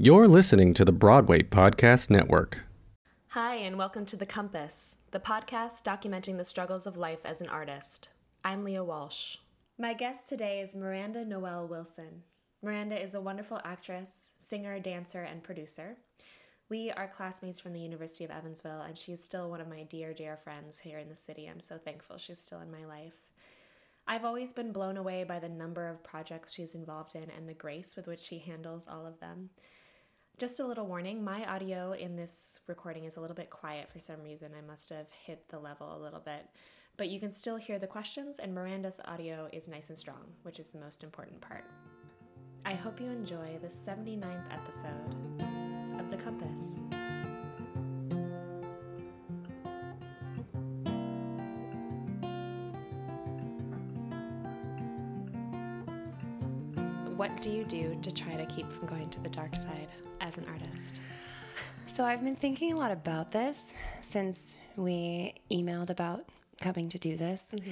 You're listening to the Broadway Podcast Network. Hi, and welcome to The Compass, the podcast documenting the struggles of life as an artist. I'm Leah Walsh. My guest today is Miranda Noelle Wilson. Miranda is a wonderful actress, singer, dancer, and producer. We are classmates from the University of Evansville, and she is still one of my dear, dear friends here in the city. I'm so thankful she's still in my life. I've always been blown away by the number of projects she's involved in and the grace with which she handles all of them. Just a little warning my audio in this recording is a little bit quiet for some reason. I must have hit the level a little bit. But you can still hear the questions, and Miranda's audio is nice and strong, which is the most important part. I hope you enjoy the 79th episode of The Compass. What do you do to try to keep from going to the dark side as an artist? So I've been thinking a lot about this since we emailed about coming to do this. Mm-hmm.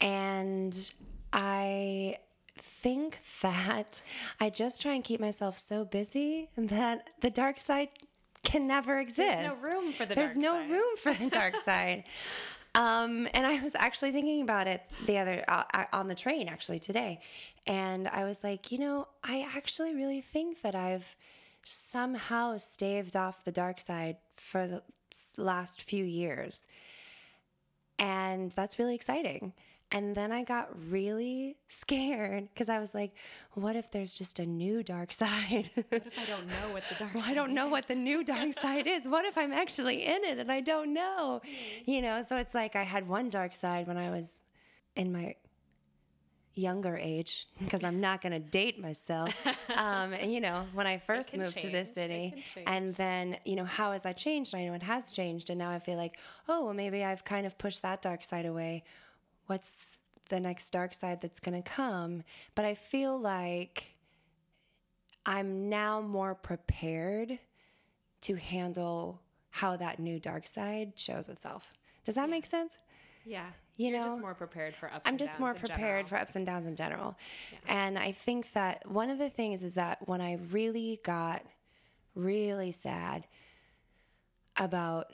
And I think that I just try and keep myself so busy that the dark side can never exist. There's no room for the There's dark no side. room for the dark side. Um, and I was actually thinking about it the other uh, on the train actually today, and I was like, you know, I actually really think that I've somehow staved off the dark side for the last few years, and that's really exciting. And then I got really scared because I was like, what if there's just a new dark side? What if I don't know what the dark well, I don't know what the new dark side is. What if I'm actually in it and I don't know? You know, so it's like I had one dark side when I was in my younger age because I'm not going to date myself. Um, and you know, when I first moved to this city, and then you know, how has that changed? I know it has changed, and now I feel like, oh, well, maybe I've kind of pushed that dark side away. What's the next dark side that's going to come? But I feel like I'm now more prepared to handle how that new dark side shows itself. Does that make sense? Yeah. You You're know, just more prepared for ups I'm just more prepared general. for ups and downs in general. And I think that one of the things is that when I really got really sad about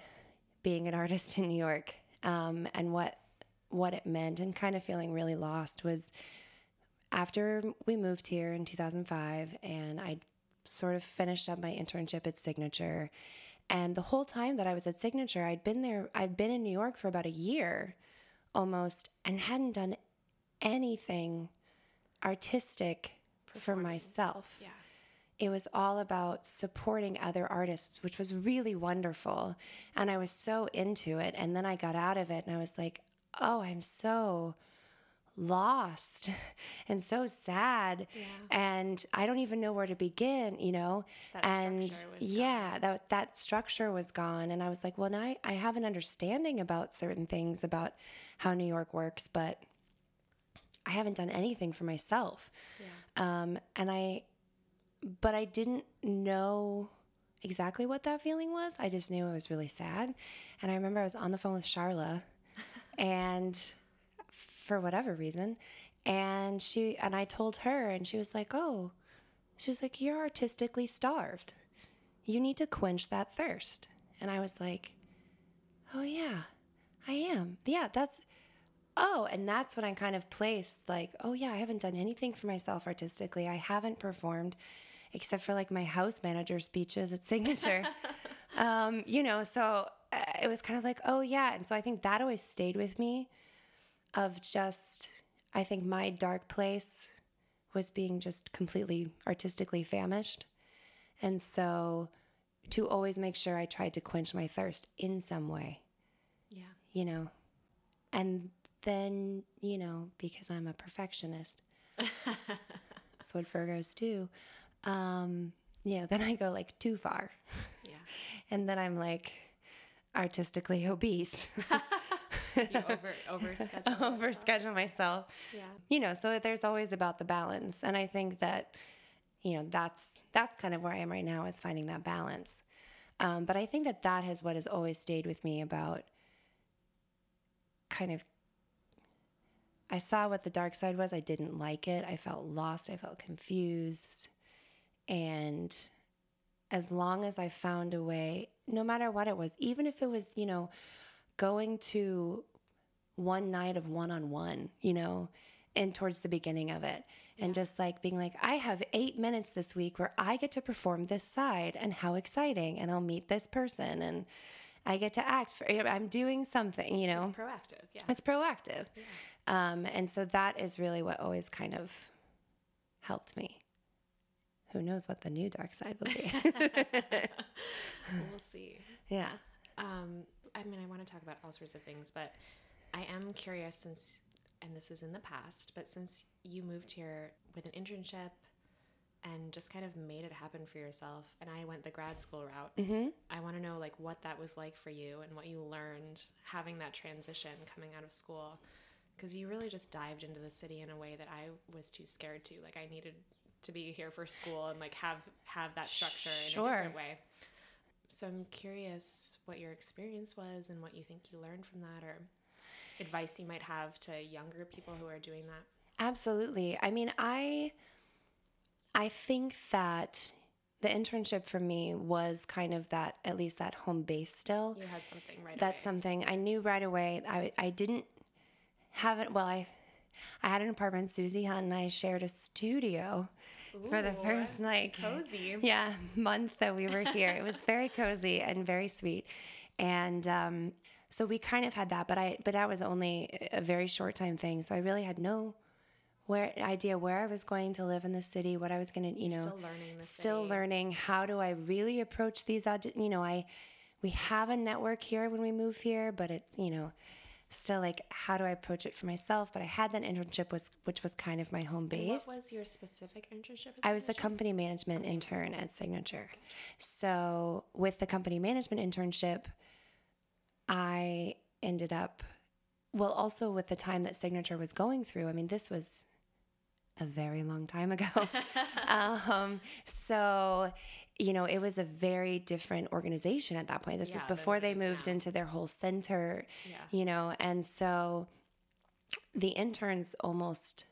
being an artist in New York um, and what what it meant and kind of feeling really lost was after we moved here in 2005 and I sort of finished up my internship at Signature and the whole time that I was at Signature I'd been there I'd been in New York for about a year almost and hadn't done anything artistic for myself. Yeah. It was all about supporting other artists, which was really wonderful. And I was so into it. And then I got out of it and I was like, oh, I'm so lost and so sad. And I don't even know where to begin, you know? That and yeah, that, that structure was gone. And I was like, well, now I, I have an understanding about certain things about how New York works, but I haven't done anything for myself. Um, and I, but I didn't know exactly what that feeling was. I just knew I was really sad. And I remember I was on the phone with Charla and for whatever reason, and she, and I told her, and she was like, oh, she was like, you're artistically starved. You need to quench that thirst. And I was like, oh, yeah, I am. Yeah, that's, oh, and that's when I kind of placed like, oh, yeah, I haven't done anything for myself artistically. I haven't performed except for like my house manager speeches at Signature. um, you know, so it was kind of like, oh, yeah. And so I think that always stayed with me of just, I think my dark place was being just completely artistically famished. And so to always make sure I tried to quench my thirst in some way, Yeah. you know. And then, you know, because I'm a perfectionist, that's what Virgos do. Um, yeah, then I go like too far. Yeah. And then I'm like artistically obese. You over overschedule. overschedule myself. Yeah. You know, so there's always about the balance. And I think that, you know, that's that's kind of where I am right now is finding that balance. Um, but I think that that has what has always stayed with me about kind of I saw what the dark side was. I didn't like it. I felt lost. I felt confused. And as long as I found a way, no matter what it was, even if it was, you know, going to one night of one on one, you know, and towards the beginning of it, and just like being like, I have eight minutes this week where I get to perform this side, and how exciting, and I'll meet this person, and I get to act for, I'm doing something, you know, It's proactive. Yeah. it's proactive. Um, and so that is really what always kind of helped me. Who knows what the new dark side will be? we'll see. yeah. Um, I mean, I want to talk about all sorts of things, but I am curious since, and this is in the past, but since you moved here with an internship and just kind of made it happen for yourself, and I went the grad school route, Mm-hmm. I want to know like what that was like for you and what you learned having that transition coming out of school, because you really just dived into the city in a way that I was too scared to. Like I needed to be here for school and like have have that structure in a different way. So I'm curious what your experience was and what you think you learned from that or advice you might have to younger people who are doing that. Absolutely. I mean, I I think that the internship for me was kind of that at least that home base still. You had something right That's away. something I knew right away. I I didn't have it well I I had an apartment Susie Hunt and I shared a studio for the Ooh, first like cozy. yeah month that we were here. it was very cozy and very sweet, and um, so we kind of had that. But I but that was only a very short time thing. So I really had no where idea where I was going to live in the city, what I was going to you know still learning still city. learning how do I really approach these you know I we have a network here when we move here, but it you know still like how do I approach it for myself? But I had that internship was which was kind of my home base. What was your specific internship? I was the company management intern at Signature. So, with the company management internship, I ended up, well, also with the time that Signature was going through, I mean, this was a very long time ago. um, so, you know, it was a very different organization at that point. This was Yeah, than before they moved now. into their whole center, Yeah. you know, and so the interns almost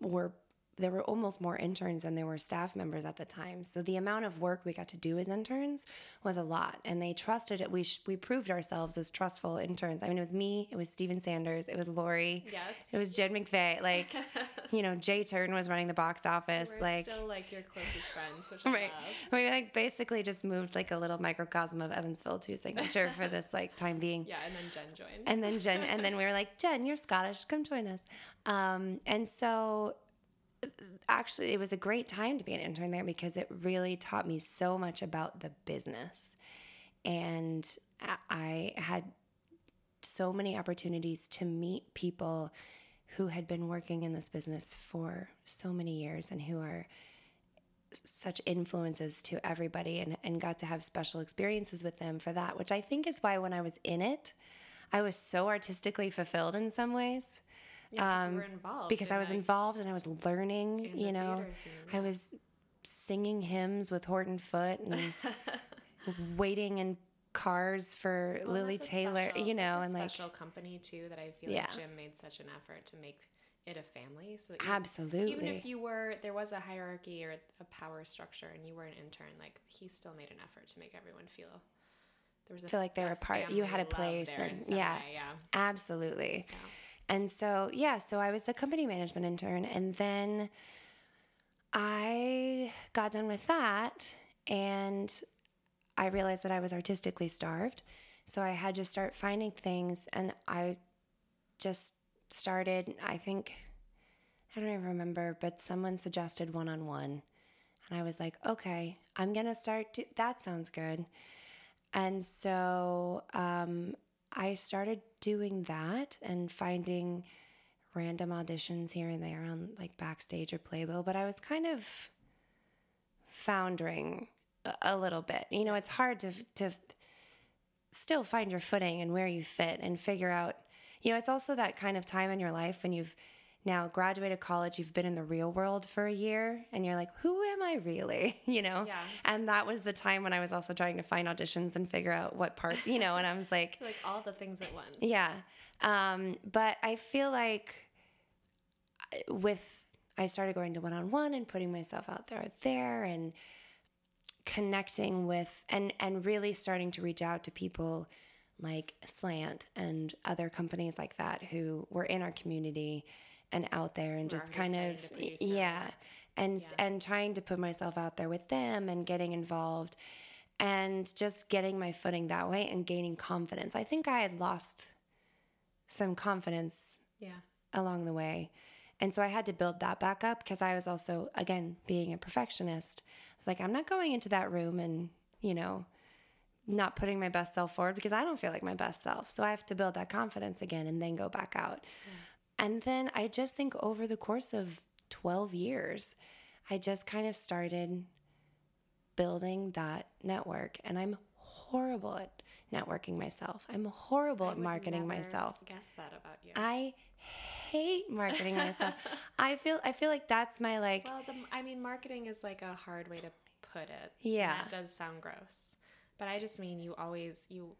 were there were almost more interns than there were staff members at the time. So the amount of work we got to do as interns was a lot, and they trusted it. We sh- we proved ourselves as trustful interns. I mean, it was me, it was Steven Sanders, it was Lori, Yes. it was Jen McVeigh. Like, you know, Jay Turn was running the box office. We're like, still like your closest friends, which I right, love. we like basically just moved like a little microcosm of Evansville to Signature for this like time being. Yeah, and then Jen joined. And then Jen, and then we were like, Jen, you're Scottish, come join us. Um, and so, actually, it was a great time to be an intern there because it really taught me so much about the business, and I- had so many opportunities to meet people who had been working in this business for so many years and who are such influences to everybody and, and got to have special experiences with them for that, which I think is why when I was in it, I was so artistically fulfilled in some ways. Yeah, um, you were involved. Because I was involved and I was learning, in you know. I was singing hymns with Horton Foote and waiting in cars for Well, Lily that's a Taylor, special- you know, and like special company too that I feel Yeah. like Jim made such an effort to make it a family. So you- absolutely. even if you were there was a hierarchy or a power structure and you were an intern, like he still made an effort to make everyone feel there was a Feel like they were a part- you had a place and- yeah. yeah. Absolutely. Yeah. And so, yeah, so I was the company management intern. And then I got done with that and I realized that I was artistically starved. So I had to start finding things. And I just started, I think, I don't even remember, but someone suggested one on one. And I was like, okay, I'm going to start. Do- that sounds good. And so um, I started doing that and finding random auditions here and there on like backstage or playbill, but I was kind of foundering a, little bit. You know, it's hard to to still find your footing and where you fit and figure out. You know, it's also that kind of time in your life when you've now graduated college, you've been in the real world for a year, and you're like, who am I really? You know? Yeah. And that was the time when I was also trying to find auditions and figure out what part, you know, and I was like, So like all the things at once. yeah. Um, but I feel like with I started going to one on one and putting myself out there there and connecting with and and really starting to reach out to people like Slant and other companies like that who were in our community and out there and just kind of to put you still yeah and Yeah. and trying to put myself out there with them and getting involved and just getting my footing that way and gaining confidence. I think I had lost some confidence Yeah. along the way. And so I had to build that back up because I was also, again, being a perfectionist. I was like, I'm not going into that room and, you know, not putting my best self forward because I don't feel like my best self. So I have to build that confidence again and then go back out. And then I just think over the course of 12 years, I just kind of started building that network. And I'm horrible at networking myself. I'm horrible I at marketing myself. Guess that about you. I hate marketing myself. I feel I feel like that's my like well, the, I mean, marketing is like a hard way to put it. Yeah. That does sound gross, but I just mean you always you.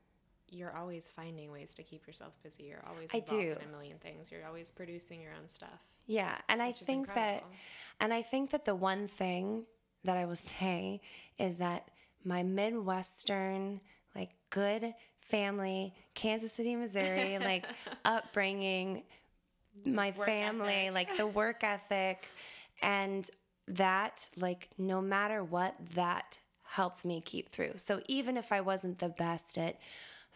You're always finding ways to keep yourself busy. You're always I do. in a million things. You're always producing your own stuff. yeah, and I think that and I think that the one thing that I will say is that my Midwestern like good family, Kansas City, Missouri, like upbringing, my Work family, ethic. like the work ethic and that like no matter what that helped me keep through. So even if I wasn't the best at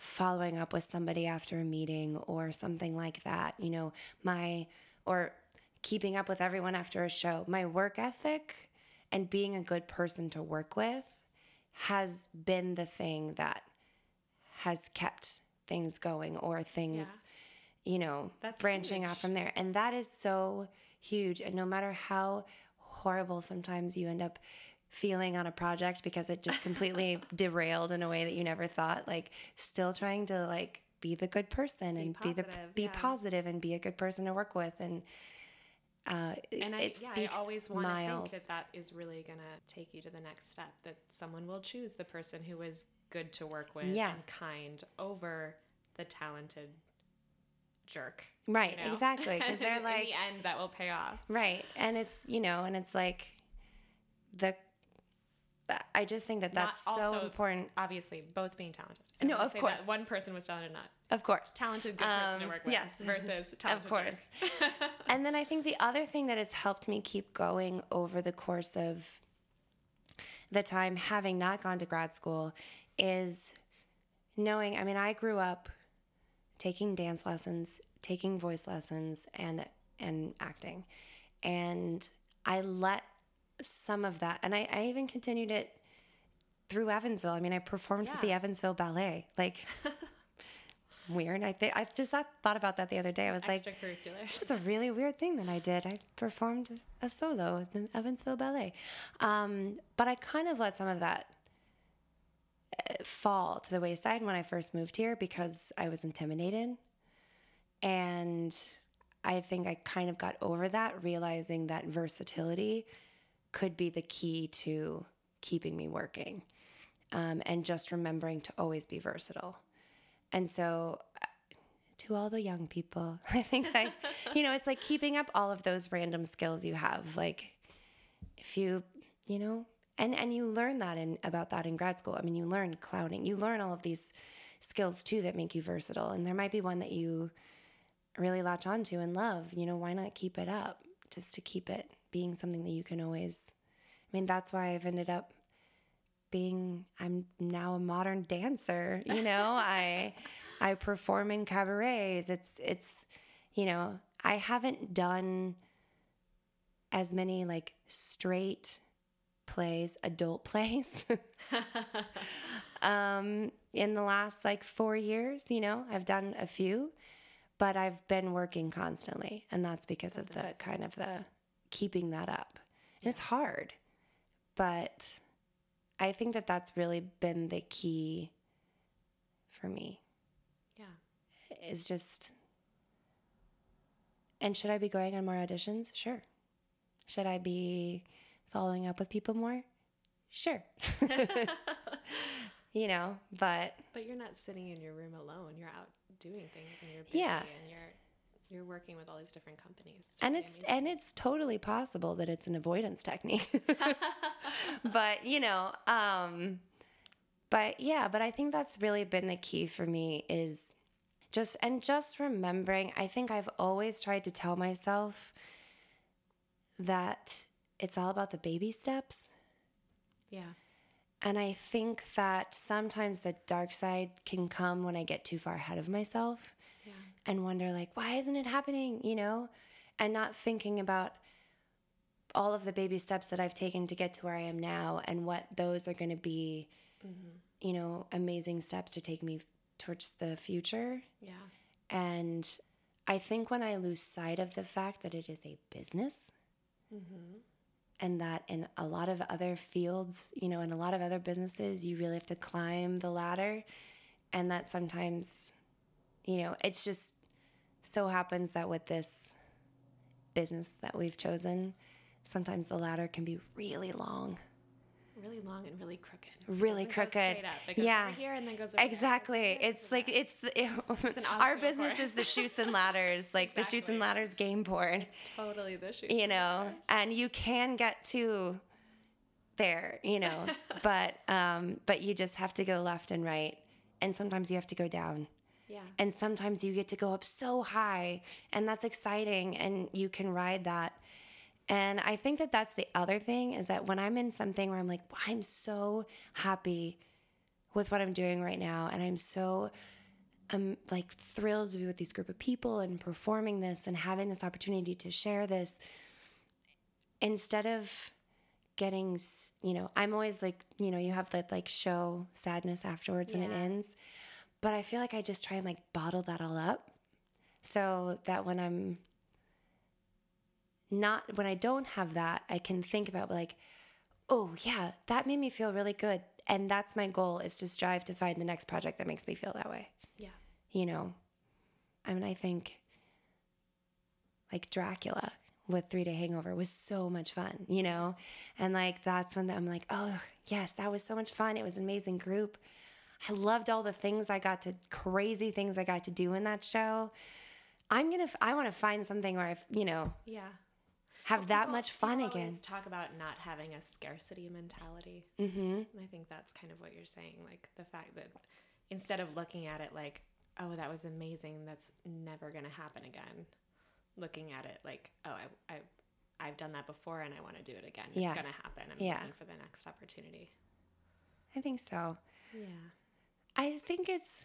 following up with somebody after a meeting or something like that, you know, my or keeping up with everyone after a show, my work ethic and being a good person to work with has been the thing that has kept things going or things you know That's branching out from there. And that is so huge. And no matter how horrible sometimes you end up feeling on a project because it just completely derailed in a way that you never thought like still trying to like be the good person and be the be yeah. positive and be a good person to work with and uh and I, it yeah, I speaks always want to think miles that that is really gonna take you to the next step. That someone will choose the person who is good to work with Yeah. and kind over the talented jerk. right you know? exactly because they're in like the end, that will pay off. Right. And it's, you know, and it's like the I just think that Not that's so important. Obviously, both being talented. I No, of course. That one person was talented, not Of course. talented, good person to Um, work with. yes. versus talented. Of course. And then I think the other thing that has helped me keep going over the course of the time having not gone to grad school is knowing, I mean, I grew up taking dance lessons, taking voice lessons and and acting. And I let some of that and I, I even continued it through Evansville. I mean, I performed with the Evansville Ballet. Like weird. I think I just thought thought about that the other day. I was like, Extracurriculars. it's a really weird thing that I did. I performed a solo at the Evansville Ballet. Um, but I kind of let some of that uh, fall to the wayside when I first moved here because I was intimidated. And I think I kind of got over that, realizing that versatility could be the key to keeping me working um, and just remembering to always be versatile. And so to all the young people. I think like, you know, it's like keeping up all of those random skills you have. Like if you, you know, and and you learn that in about that in grad school. I mean, you learn clowning. You learn all of these skills too that make you versatile. And there might be one that you really latch onto and love. You know, why not keep it up just to keep it being something that you can always I mean, that's why I've ended up being I'm now a modern dancer, you know. I I perform in cabarets. It's it's you know, I haven't done as many like straight plays, adult plays. um in the last like 4 years, you know. I've done a few, but I've been working constantly, and that's because of the kind of the keeping that up. And it's hard. But I think that that's really been the key for me yeah. is just and should I be going on more auditions? Sure. Should I be following up with people more? Sure. you know, but But you're not sitting in your room alone. You're out doing things and you're busy Yeah. and you're you're working with all these different companies. and it's and it's totally possible that it's an avoidance technique but you know um but yeah but i think that's really been the key for me is just and just remembering i think i've always tried to tell myself that it's all about the baby steps yeah. and i think that sometimes the dark side can come when i get too far ahead of myself. And wonder like why isn't it happening? You know? And not thinking about all of the baby steps that i've taken to get to where i am now and what those are going to be mm-hmm. you know amazing steps to take me towards the future. Yeah. and i think when i lose sight of the fact that it is a business mm-hmm. and that in a lot of other fields you know in a lot of other businesses you really have to climb the ladder and that sometimes you know it's just so happens that with this business that we've chosen sometimes the ladder can be really long. Really long and really crooked. really crooked. straight up. It goes yeah. here and then goes exactly. There, it's like it's the an our business is the Chutes and Ladders. Like the Chutes and Ladders game board. It's totally the chutes. you know? and you can get to there you know? But um but you just have to go left and right. And sometimes you have to go down Yeah. and sometimes you get to go up so high and that's exciting and you can ride that. And i think that that's the other thing is that when i'm in something where i'm like i'm so happy with what i'm doing right now and i'm so i'm like thrilled to be with this group of people and performing this and having this opportunity to share this instead of getting you know i'm always like you know you have that like show sadness afterwards when it ends but i feel like i just try and like bottle that all up. So that when i'm not when i don't have that i can think about like oh yeah that made me feel really good. And that's my goal is to strive to find the next project that makes me feel that way. Yeah. you know? I mean i think like dracula with three day hangover was so much fun you know? And like that's when i'm like oh yes that was so much fun. It was an amazing group i loved all the things i got to crazy things i got to do in that show i'm gonna i want to find something where i you know Yeah. have that People- much fun again Talk about not having a scarcity mentality. mm-hmm And I think that's kind of what you're saying. Like the fact that instead of looking at it like, oh, that was amazing, that's never going to happen again, looking at it like, oh, I, I, I've done that before and I want to do it again. It's going to happen. I'm Yeah. looking for the next opportunity. i think so Yeah. I think it's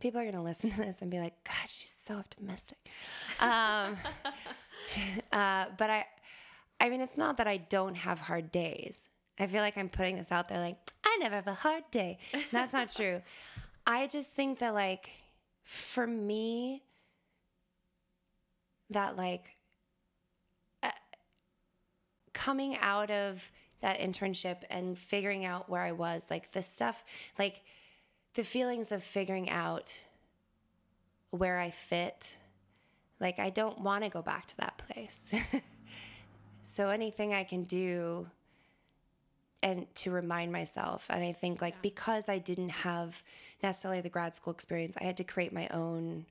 people are gonna listen to this and be like, God, she's so optimistic. Um, uh, but I, I mean, it's not that I don't have hard days. I feel like I'm putting this out there, like I never have a hard day. That's not true. I just think that, like, for me, that like uh, coming out of that internship and figuring out where I was, like the stuff, like the feelings of figuring out where I fit, like I don't want to go back to that place. so anything I can do and to remind myself and I think like because I didn't have necessarily the grad school experience, I had to create my own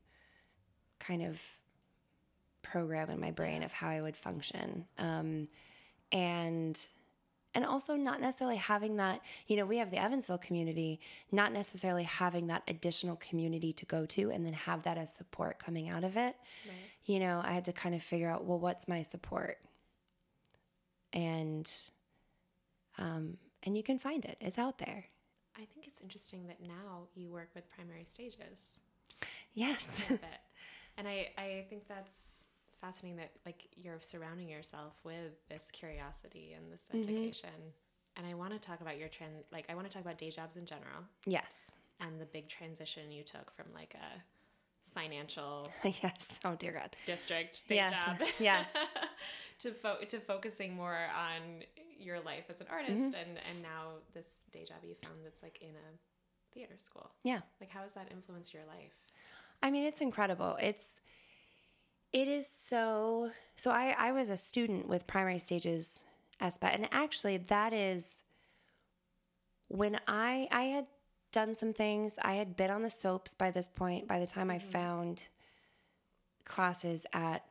kind of program in my brain of how I would function. Um, and and also not necessarily having that you know we have the evansville community not necessarily having that additional community to go to and then have that as support coming out of it Right. you know i had to kind of figure out well what's my support and um and you can find it it's out there I think it's interesting that now you work with primary stages. yes. And I, I think that's fascinating that like you're surrounding yourself with this curiosity and this education. And I want to talk about your trend like I want to talk about day jobs in general yes and the big transition you took from like a financial yes oh dear god district day Yes, job yes. to fo- to focusing more on your life as an artist Mm-hmm. and and now this day job you found that's like in a theater school. yeah Like how has that influenced your life? I mean, it's incredible. It's it is so so I I was a student with primary stages ESPA and actually that is when I I had done some things. I had been on the soaps by this point by the time I found classes at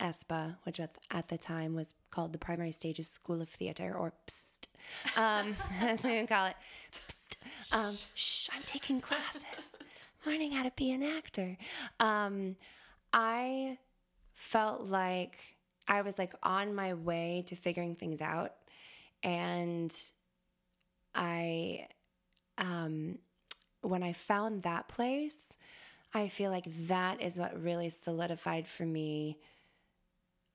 ESPA, which at, at the time was called the Primary Stages School of Theater, or PST, um, as we would call it. PST. Um, shh, I'm taking classes, learning how to be an actor. Um, I felt like I was like on my way to figuring things out, and I, um, when I found that place, I feel like that is what really solidified for me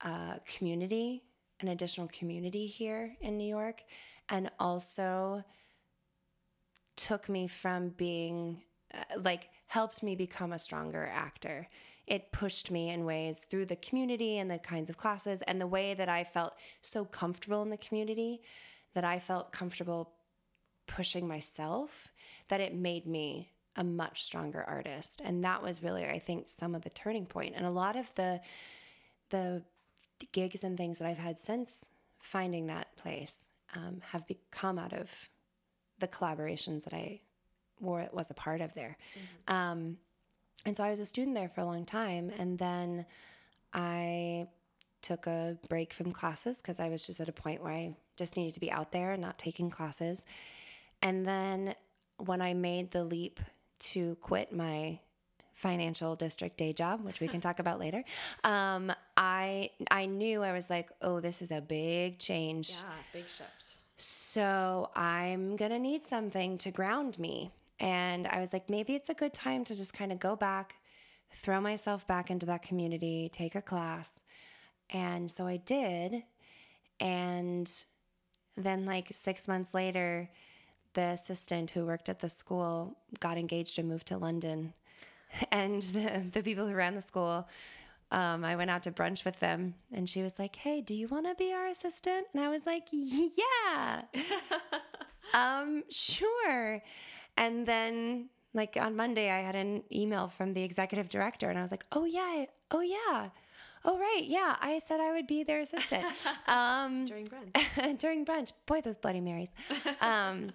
uh, community, an additional community here in New York, and also took me from being uh, like helped me become a stronger actor. It pushed me in ways through the community and the kinds of classes and the way that I felt so comfortable in the community that I felt comfortable pushing myself that it made me a much stronger artist. And that was really i think some of the turning point. And a lot of the the gigs and things that i've had since finding that place um, have become out of the collaborations that i were, was a part of there. Mm-hmm. um, and so i was a student there for a long time and then i took a break from classes because i was just at a point where i just needed to be out there and not taking classes and then when i made the leap to quit my financial district day job, which we can talk about later, um, I I knew I was like, oh, this is a big change. Yeah, big shift. So I'm gonna need something to ground me. And I was like, maybe it's a good time to just kind of go back, throw myself back into that community, take a class. And so I did. And then, like six months later, the assistant who worked at the school got engaged and moved to London. And the, the people who ran the school, um, I went out to brunch with them and she was like, Hey, do you want to be our assistant? And I was like, Yeah, um, sure. And then, like on Monday, I had an email from the executive director and I was like, Oh, yeah, oh, yeah. Oh, right. Yeah. I said I would be their assistant. Um, during brunch. during brunch. Boy, those Bloody Marys. Um,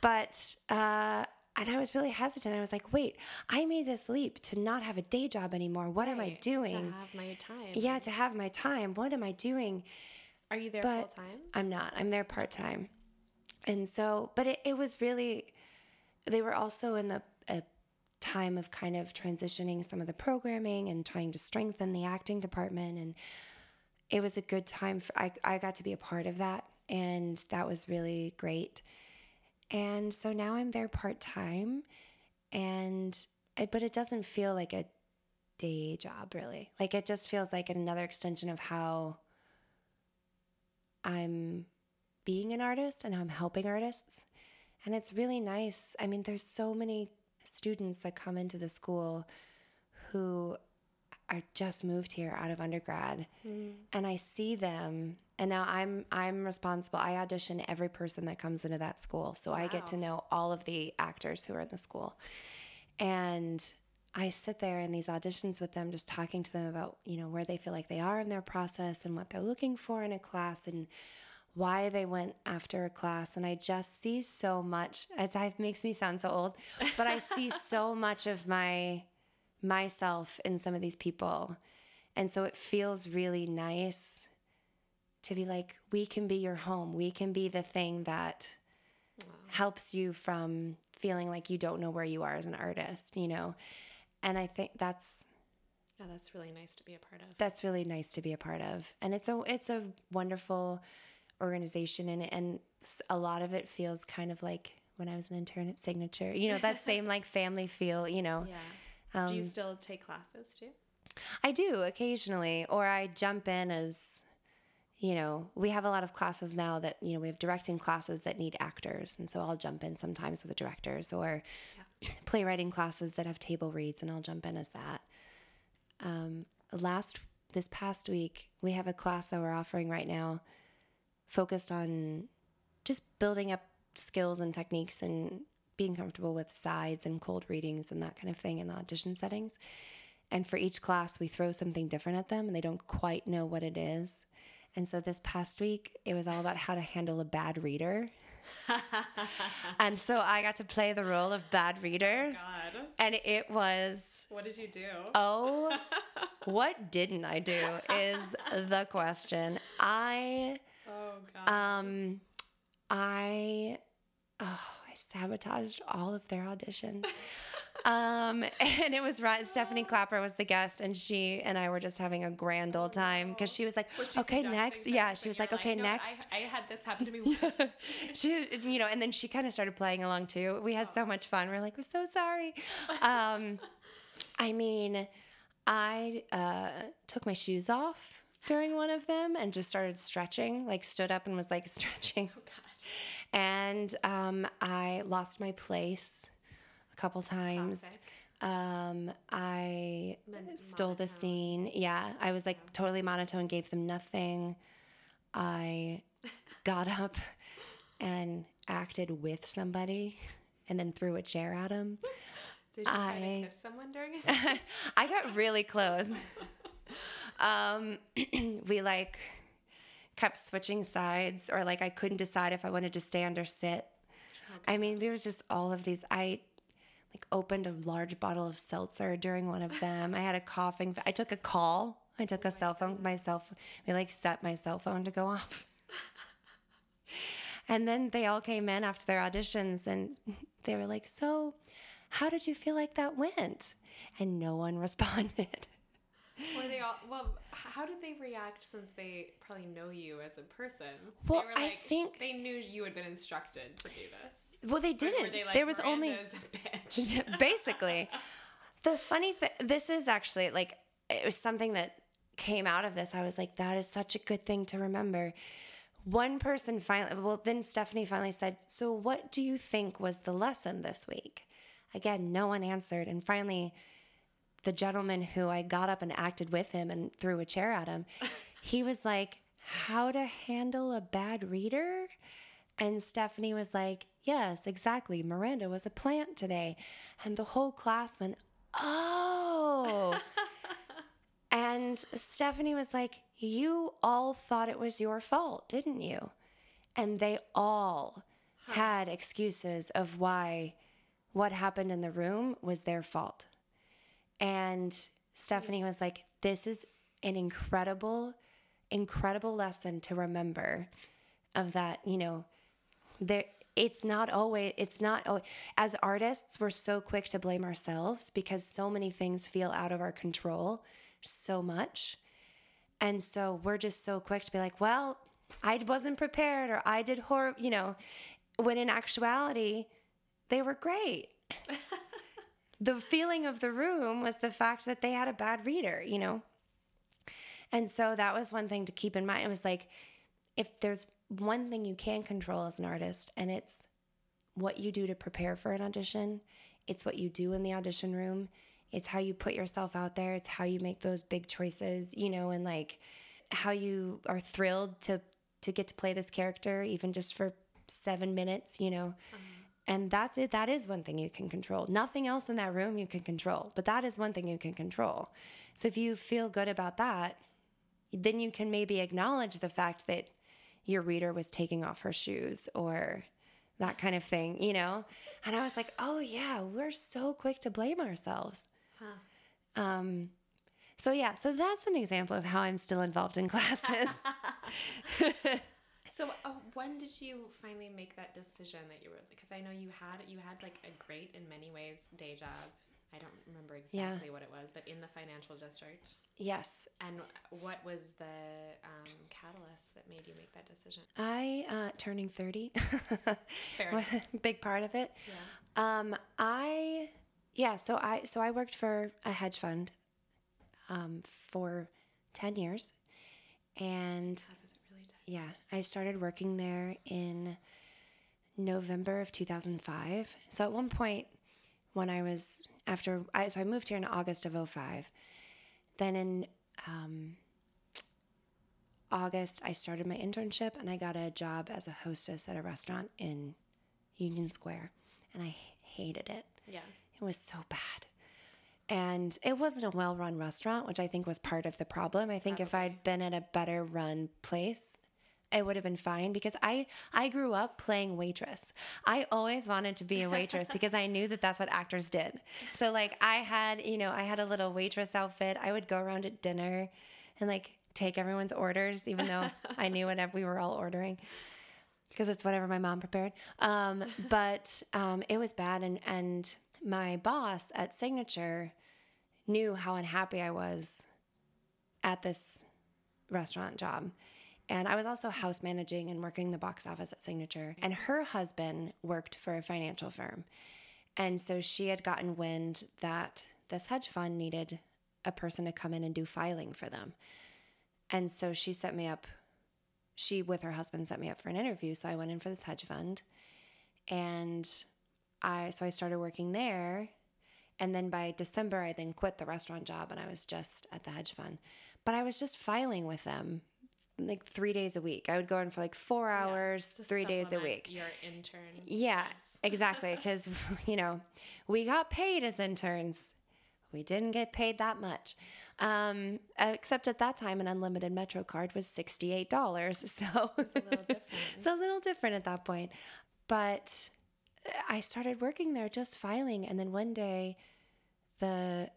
but, uh, and I was really hesitant. I was like, wait, I made this leap to not have a day job anymore. What right. am I doing? To have my time. Yeah, to have my time. What am I doing? Are you there full time? I'm not. I'm there part time. And so, but it, it was really, they were also in the a time of kind of transitioning some of the programming and trying to strengthen the acting department. And it was a good time. For, I, I got to be a part of that. And that was really great. And so now I'm there part time and but it doesn't feel like a day job really. Like it just feels like another extension of how I'm being an artist and how I'm helping artists. And it's really nice. I mean, there's so many students that come into the school who are just moved here out of undergrad mm. and I see them and now I'm I'm responsible. I audition every person that comes into that school. So wow. I get to know all of the actors who are in the school. And I sit there in these auditions with them just talking to them about, you know, where they feel like they are in their process and what they're looking for in a class and why they went after a class and I just see so much it makes me sound so old, but I see so much of my myself in some of these people. And so it feels really nice to be like, we can be your home. We can be the thing that wow. helps you from feeling like you don't know where you are as an artist, you know? And I think that's yeah, that's really nice to be a part of. That's really nice to be a part of. And it's a it's a wonderful organization and and a lot of it feels kind of like when I was an intern at Signature. You know, that same like family feel, you know. Yeah. Um, do you um, still take classes too? I do occasionally or I jump in as you know, we have a lot of classes now that, you know, we have directing classes that need actors. And so I'll jump in sometimes with the directors or yeah. playwriting classes that have table reads and I'll jump in as that. Um, last, this past week, we have a class that we're offering right now focused on just building up skills and techniques and being comfortable with sides and cold readings and that kind of thing in the audition settings. And for each class, we throw something different at them and they don't quite know what it is. And so this past week, it was all about how to handle a bad reader. and so I got to play the role of bad reader. Oh God. And it was, What did you do? oh, what didn't I do is the question. I, oh God. um, I, oh, I sabotaged all of their auditions. Um, and it was right. Stephanie Klapper was the guest, and she and I were just having a grand old time because she was like, she "Okay, next, yeah." She was like, "Okay, "No, next." I, I had this happen to me once. she, you know, and then she kind of started playing along too. We had so much fun. We are like, we're so sorry. Um, I mean, I uh, took my shoes off during one of them and just started stretching, like stood up and was like stretching. Oh God. And um, I lost my place a couple times. Um, I Mon- stole the scene. Yeah, I was like totally monotone, gave them nothing. I got up and acted with somebody and then threw a chair at him. Did you try to kiss someone during a scene? I got really close. Um, we like kept switching sides, or like I couldn't decide if I wanted to stand or sit. I mean, there was just all of these. I like opened a large bottle of seltzer during one of them. I had a coughing. I took a call. I took a cell phone. My cell. phone. We like set my cell phone to go off. and then they all came in after their auditions, and they were like, "So, how did you feel like that went?" And no one responded. Were they all well? How did they react since they probably know you as a person? Well, they were I think- they knew you had been instructed to do this. Well, they didn't. they like, there was only "Miranda's a bitch. basically the funny thing this is actually like it was something that came out of this i was like that is such a good thing to remember one person finally well then stephanie finally said so what do you think was the lesson this week again no one answered and finally the gentleman who i got up and acted with him and threw a chair at him he was like how to handle a bad reader and Stephanie was like, Yes, exactly. Miranda was a plant today. And the whole class went, Oh. and Stephanie was like, You all thought it was your fault, didn't you? And they all had excuses of why what happened in the room was their fault. And Stephanie was like, This is an incredible, incredible lesson to remember of that, you know, there it's not always it's not as artists we're so quick to blame ourselves because so many things feel out of our control so much. And so we're just so quick to be like well i wasn't prepared or i did horrible you know when in actuality they were great the feeling of the room was the fact that they had a bad reader you know? And so that was one thing to keep in mind. It was like if there's one thing you can control as an artist, and it's what you do to prepare for an audition, it's what you do in the audition room, it's how you put yourself out there, it's how you make those big choices, you know, and like how you are thrilled to to get to play this character even just for 7 minutes, you know. Uh-huh. And that's it. That is one thing you can control. Nothing else in that room you can control, but that is one thing you can control. So if you feel good about that, then you can maybe acknowledge the fact that your reader was taking off her shoes or that kind of thing, you know? And I was like, oh, yeah, we're so quick to blame ourselves. Huh. Um, so, yeah, so that's an example of how I'm still involved in classes. So uh, when did you finally make that decision that you were? Because I know you had you had like a great in many ways day job. I don't remember Yeah. exactly what it was, but in the financial district. yes, And what was the um, catalyst that made you make that decision? I, uh, turning 30, Fair big part of it. Yeah. Um, I yeah, so I so I worked for a hedge fund um, for ten years, and That was really tough. Yeah, I started working there in November of two thousand five. So at one point, when I was after I so I moved here in August of 05. Then in um, August, I started my internship and I got a job as a hostess at a restaurant in Union Square, and I hated it. Yeah. It was so bad. And it wasn't a well run restaurant, which I think was part of the problem. I think if I'd been at a better run place, it would have been fine because I I grew up playing waitress. I always wanted to be a waitress because I knew that that's what actors did. So like I had, you know, I had a little waitress outfit. I would go around at dinner and like take everyone's orders even though I knew what we were all ordering because it's whatever my mom prepared. Um, but um, it was bad and and my boss at Signature knew how unhappy I was at this restaurant job. And I was also house managing and working the box office at Signature. Mm-hmm. And her husband worked for a financial firm. And so she had gotten wind that this hedge fund needed a person to come in and do filing for them. And so she set me up, she with her husband set me up for an interview. So I went in for this hedge fund. And I, so I started working there. And then by December, I then quit the restaurant job and I was just at the hedge fund. But I was just filing with them like three days a week. I would go in for like four hours, To three days a week. Your intern. Yeah, Yes. exactly. Because, you know, we got paid as interns. We didn't get paid that much. Um, except at that time, an unlimited Metro card was $68. So It's a little different. it's a little different at that point. But I started working there just filing. And then one day, the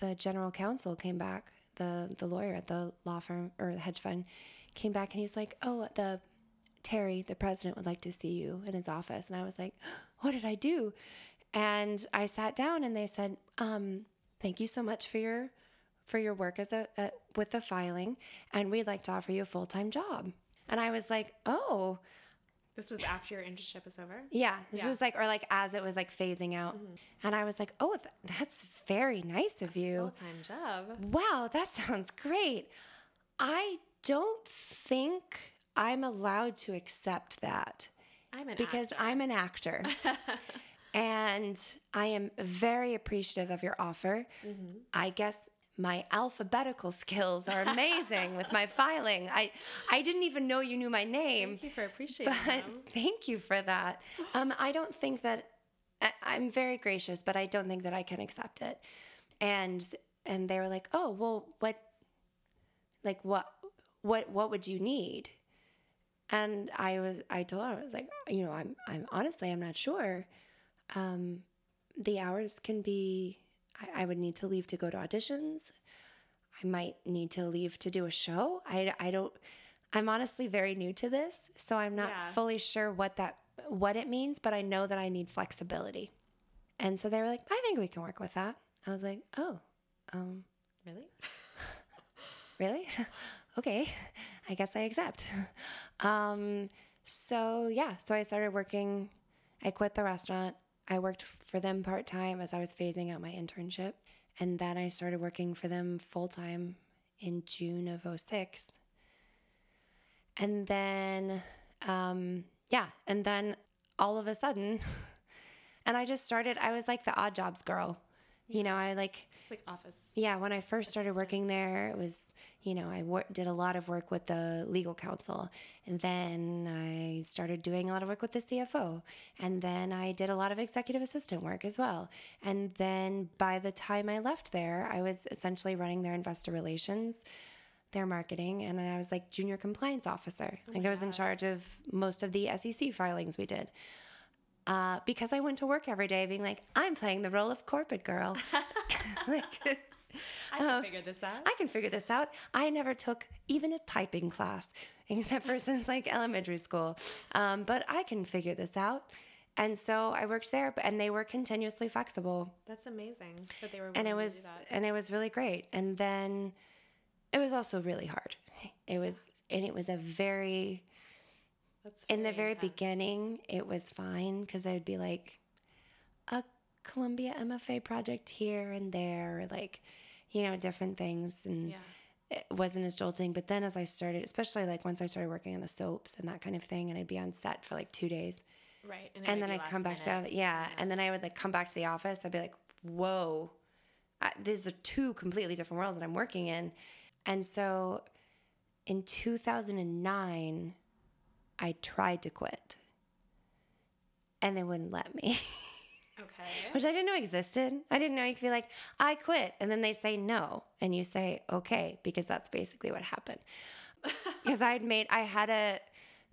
the general counsel came back, the the lawyer at the law firm or the hedge fund came back and he's like, "Oh, the Terry, the president would like to see you in his office." And I was like, "What did I do?" And I sat down and they said, um, "Thank you so much for your for your work as a, with the filing, and we'd like to offer you a full time job." And I was like, "Oh, This was after your internship was over. yeah." This Yeah. was like, or like as it was like phasing out, and I was like, "Oh, th- that's very nice of you." Full time job. Wow, that sounds great. I don't think I'm allowed to accept that I'm an because actor. I'm an actor. and I am very appreciative of your offer. Mm-hmm. I guess my alphabetical skills are amazing with my filing. I I didn't even know you knew my name. Thank you for appreciating But them. thank you for that. Um, I don't think that I, I'm very gracious, but I don't think that I can accept it. And and they were like, "Oh, well, what, like what, what, what would you need?" And I was, I told her, I was like, you know, I'm, I'm honestly, I'm not sure. Um, the hours can be. I, I would need to leave to go to auditions. I might need to leave to do a show. I, I don't. I'm honestly very new to this, so I'm not Yeah. fully sure what that what it means, but I know that I need flexibility. And so they were like, "I think we can work with that." I was like, "Oh, um, Really? really? okay, I guess I accept." um, so yeah, so I started working. I quit the restaurant. I worked for them part time as I was phasing out my internship, and then I started working for them full time in June of 06. And then, um, yeah, and then all of a sudden, and I just started, I was like the odd jobs girl. You know, I like, Just like office. yeah, when I first started working there, it was, you know, I wor- did a lot of work with the legal counsel. And then I started doing a lot of work with the CFO. And then I did a lot of executive assistant work as well. And then by the time I left there, I was essentially running their investor relations, their marketing, and I was like junior compliance officer. like I was in charge of most of the SEC filings we did uh, because I went to work every day being like, I'm playing the role of corporate girl. like, I can figure this out. I can figure this out. I never took even a typing class, except for since like elementary school. Um, but I can figure this out. And so I worked there, but- and they were continuously flexible That's amazing that they were. and it willing to do was that. and it was really great and then it was also really hard it was and it was a very That's in the very intense. beginning it was fine because i'd be like a columbia mfa project here and there like you know different things and Yeah. it wasn't as jolting but then as i started especially like once i started working on the soaps and that kind of thing and i'd be on set for like two days Right. it and then I'd come back to the yeah, and then I would like come back to the office. I'd be like, "Whoa, I, these are two completely different worlds that I'm working in." And so, in 2009, I tried to quit, and they wouldn't let me, Okay. which I didn't know existed. I didn't know you could be like, "I quit," and then they say no, and you say, "Okay," because that's basically what happened. because I'd made, I had a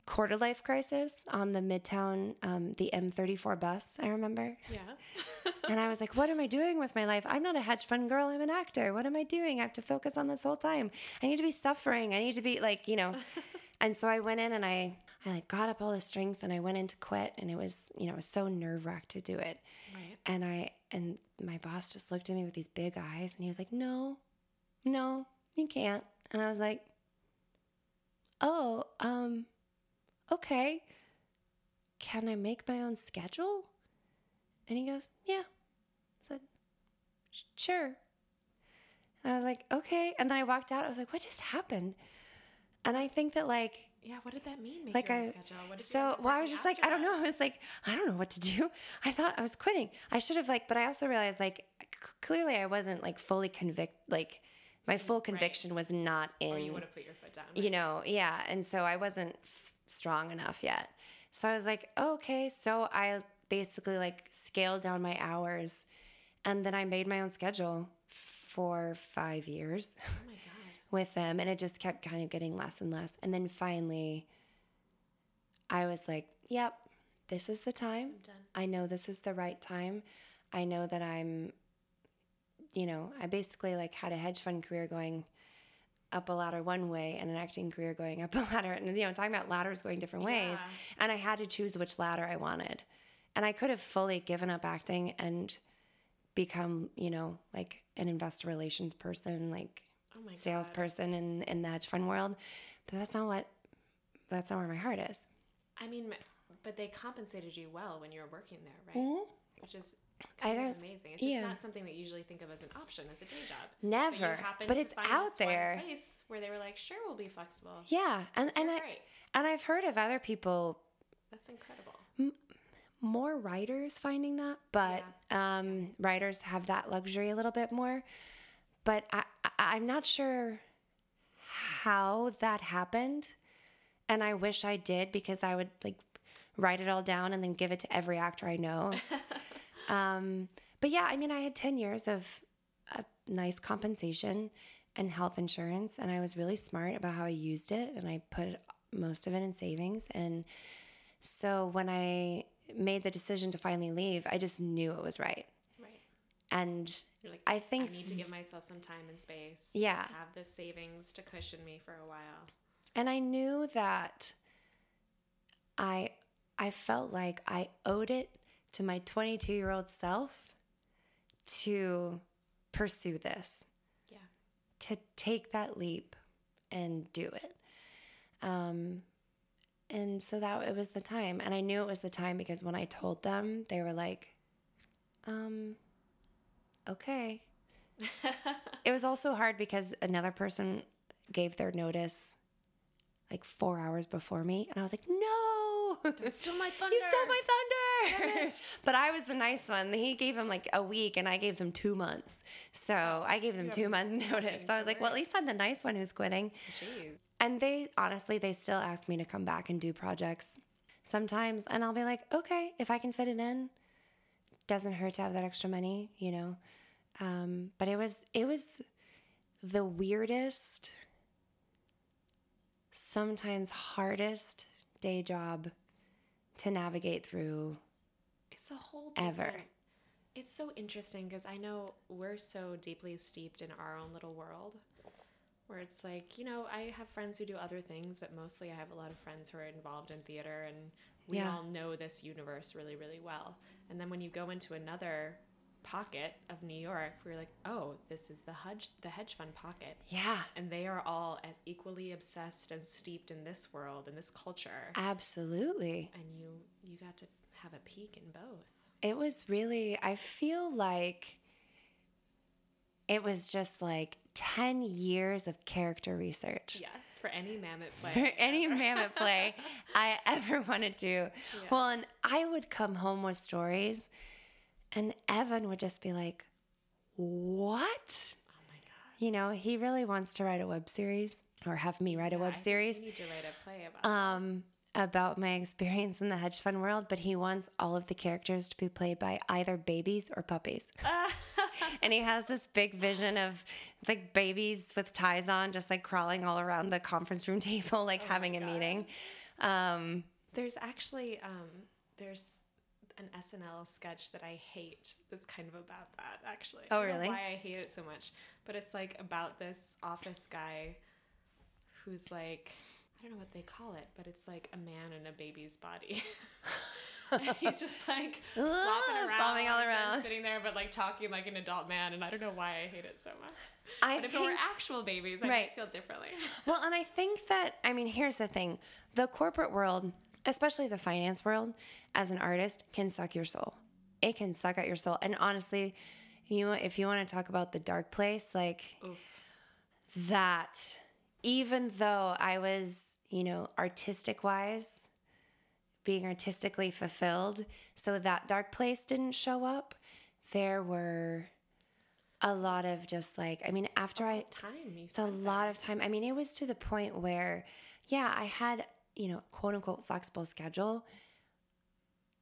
quarter life crisis on the Midtown, um, the M34 bus, I remember. Yeah. And I was like, what am I doing with my life? I'm not a hedge fund girl. I'm an actor. What am I doing? I have to focus on this whole time. I need to be suffering. I need to be like, you know. and so I went in and I, I like got up all the strength and I went in to quit. And it was, you know, it was so nerve wracked to do it. Right. And I, and my boss just looked at me with these big eyes and he was like, no, no, you can't. And I was like, oh, um, okay. Can I make my own schedule? And he goes, yeah. I said, sure. And I was like, okay. And then I walked out. I was like, what just happened? And I think that like, Yeah. What did that mean? Make like I, so well, I was just like, I don't know. I was like, I don't know what to do. I thought I was quitting. I should have like, but I also realized like, clearly I wasn't like fully convict. Like, my full conviction was not in Or you would have put your foot down. you know, yeah. And so I wasn't f- strong enough yet. So I was like, oh, okay. So I basically like scaled down my hours and then I made my own schedule for five years Oh. With them. And it just kept kind of getting less and less. And then finally, I was like, yep, this is the time. I know this is the right time. I know that I'm, you know, I basically like had a hedge fund career going up a ladder one way and an acting career going up a ladder. And, you know, talking about ladders going different ways. Yeah. And I had to choose which ladder I wanted. And I could have fully given up acting and become, you know, like an investor relations person, like Oh God. salesperson in, in the hedge fund world. But that's not what, that's not where my heart is. I mean, but they compensated you well when you were working there, right? Mhm. Which is I guess- amazing. It's just yeah. not something that you usually think of as an option as a day job. Never. happened But it's out there. place where they were like, "Sure, we'll be flexible." Yeah. And, and I, and I've heard of other people That's incredible. more writers finding that, but um, writers have that luxury a little bit more. But I, I, I'm not sure how that happened, and I wish I did because I would like write it all down and then give it to every actor I know. um, but yeah, I mean, I had ten years of a nice compensation and health insurance, and I was really smart about how I used it, and I put most of it in savings and. So when I made the decision to finally leave, I just knew it was right. And like, I think I need to give myself some time and space. Yeah. Have the savings to cushion me for a while. and I knew that I I felt like I owed it to my 22-year-old self to pursue this, Yeah. to take that leap and do it. Um and so that it was the time and I knew it was the time because when I told them, they were like um okay. It was also hard because another person gave their notice like four hours before me, and I was like, "No, Steal my you stole my thunder!" but I was the nice one. He gave him like a week, and I gave them two months. So oh, I gave them two months notice. So I was like, "Well, at least I'm the nice one who's quitting." Jeez. And they honestly, they still ask me to come back and do projects sometimes, and I'll be like, "Okay, if I can fit it in." Doesn't hurt to have that extra money, you know. Um, but it was it was the weirdest, sometimes hardest day job to navigate through. It's a whole Ever. It's so interesting because I know we're so deeply steeped in our own little world where it's like, you know, I have friends who do other things, but mostly I have a lot of friends who are involved in theater and we Yeah. all know this universe really, really well. And then when you go into another pocket of New York, we're like, oh, this is the hedge the hedge fund pocket. Yeah, And they are all as equally obsessed and steeped in this world and this culture. absolutely. And you you got to have a peek in both. It was really, I feel like it was just like 10 years of character research. Yes, for any mammoth play. For any mammoth play I ever wanted to. Well, and I would come home with stories, and Evan would just be like, What? Oh my god. You know, he really wants to write a web series or have me write a Yeah, I web series. You need to write a play about um, about my experience in the hedge fund world, but he wants all of the characters to be played by either babies or puppies. and he has this big vision of like babies with ties on, just like crawling all around the conference room table, like Oh having a meeting. Um, There's actually um, there's an SNL sketch that I hate. That's kind of about that actually. Oh, I don't know really? Why I hate it so much, but it's like about this office guy who's like I don't know what they call it, but it's like a man in a baby's body. he's just like flopping around, flopping all around. sitting there, but like talking like an adult man. And I don't know why I hate it so much. I but if it were actual babies, I Right. might feel differently. Well, and I think that I mean, here's the thing: the corporate world, especially the finance world, as an artist, can suck your soul. It can suck out your soul. And honestly, you if you want to talk about the dark place, like Oof. that, even though I was, you know, artistic wise, being artistically fulfilled, so that dark place didn't show up. There were a lot of just like, I mean, after I Time you it's a lot of time. I mean, it was to the point where, yeah, I had, you know, quote unquote flexible schedule,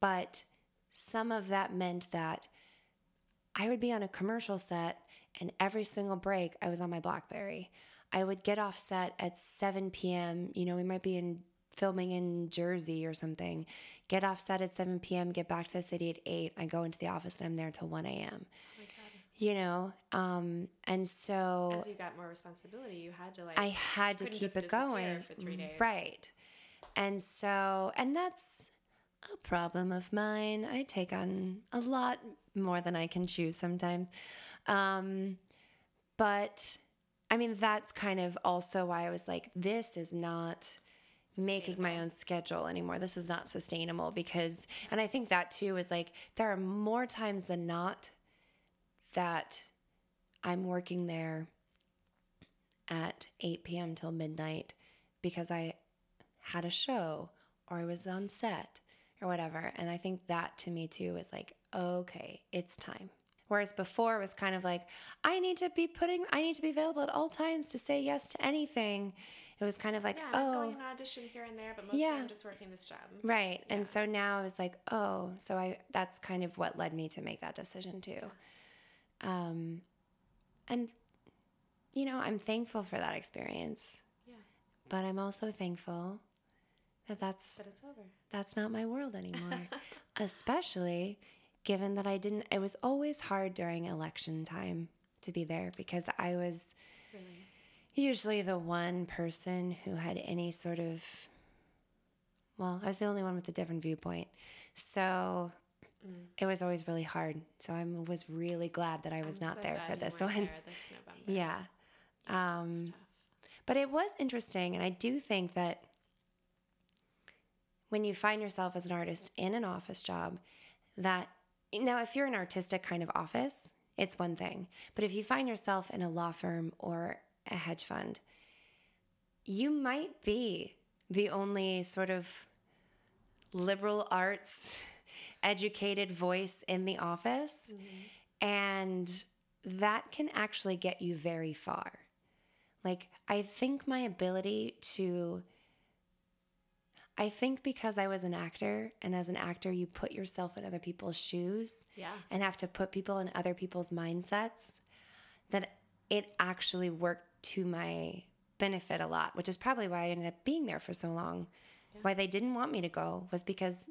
but some of that meant that I would be on a commercial set and every single break I was on my Blackberry. I would get off set at 7 p.m. You know, we might be in filming in Jersey or something. Get off set at 7 p.m., get back to the city at 8. I go into the office and I'm there till 1 a.m. You know, um, and so As you got more responsibility, you had to like. I had to keep it going. for three days. Right. And so, and that's a problem of mine. I take on a lot more than I can chew sometimes. Um, but I mean, that's kind of also why I was like, this is not making my own schedule anymore. This is not sustainable because, and I think that too is like, there are more times than not that I'm working there at 8 p.m. till midnight because I had a show or I was on set or whatever. And I think that to me too is like, okay, it's time. Whereas before it was kind of like, I need to be putting, I need to be available at all times to say yes to anything. It was kind of like, Yeah, oh, going on audition here and there, but mostly Yeah. I'm just working this job. Right. And so now I was like, oh, so I that's kind of what led me to make that decision too. Um and you know, I'm thankful for that experience. Yeah. But I'm also thankful that that's But it's over. that's not my world anymore. Especially given that I didn't it was always hard during election time to be there because I was Really. Usually the one person who had any sort of well i was the only one with a different viewpoint. So it was always really hard. So i was really glad that i was I'm not so there for this one. this November. yeah. Um, but it was interesting and i do think that when you find yourself as an artist in an office job that now if you're an artistic kind of office it's one thing. But if you find yourself in a law firm or a hedge fund. You might be the only sort of liberal arts educated voice in the office mm-hmm. and that can actually get you very far. Like i think my ability to I think because I was an actor, and as an actor, you put yourself in other people's shoes Yeah. and have to put people in other people's mindsets, that it actually worked to my benefit a lot, which is probably why I ended up being there for so long. Why they didn't want me to go was because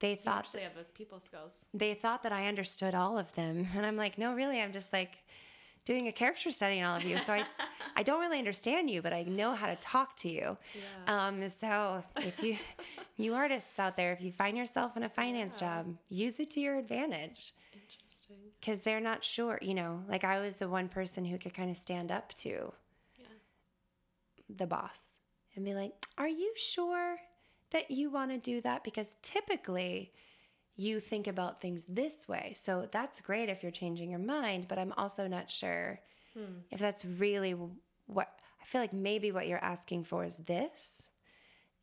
they You thought actually have those people skills. they thought that I understood all of them. And I'm like, no, really, I'm just like doing a character study on all of you. So I, I don't really understand you, but I know how to talk to you. Um, so if you, you artists out there, if you find yourself in a finance job, use it to your advantage. Because they're not sure, you know, like I was the one person who could kind of stand up to Yeah. the boss and be like, Are you sure that you want to do that? Because typically you think about things this way. So that's great if you're changing your mind, but I'm also not sure hmm. if that's really what I feel like maybe what you're asking for is this.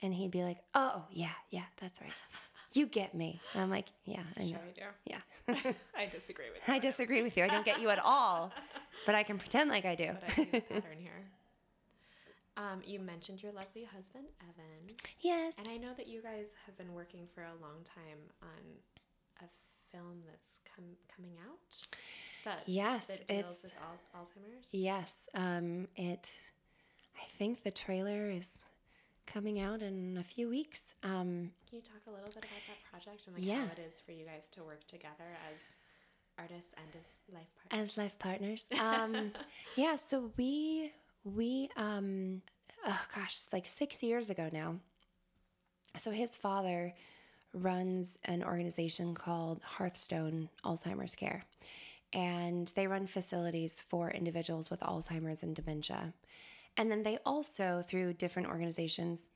And he'd be like, Oh, yeah, yeah, that's right. You get me. And I'm like, Yeah, I know. Sure, I do. Yeah. I disagree with you. I disagree with you. I don't get you at all, but I can pretend like I do. But I see the pattern here. Um, you mentioned your lovely husband, Evan. Yes. And I know that you guys have been working for a long time on a film that's com- coming out. That Yes, that deals it's- Alzheimer's. Yes, um, it. I think the trailer is coming out in a few weeks. Um, Can you talk a little bit about that project and like Yeah. how it is for you guys to work together as artists and as life partners? as life partners. Um, yeah, so we we um, oh gosh, it's like six years ago now. So his father runs an organization called Hearthstone Alzheimer's Care, and they run facilities for individuals with Alzheimer's and dementia. And then they also, through different organizations,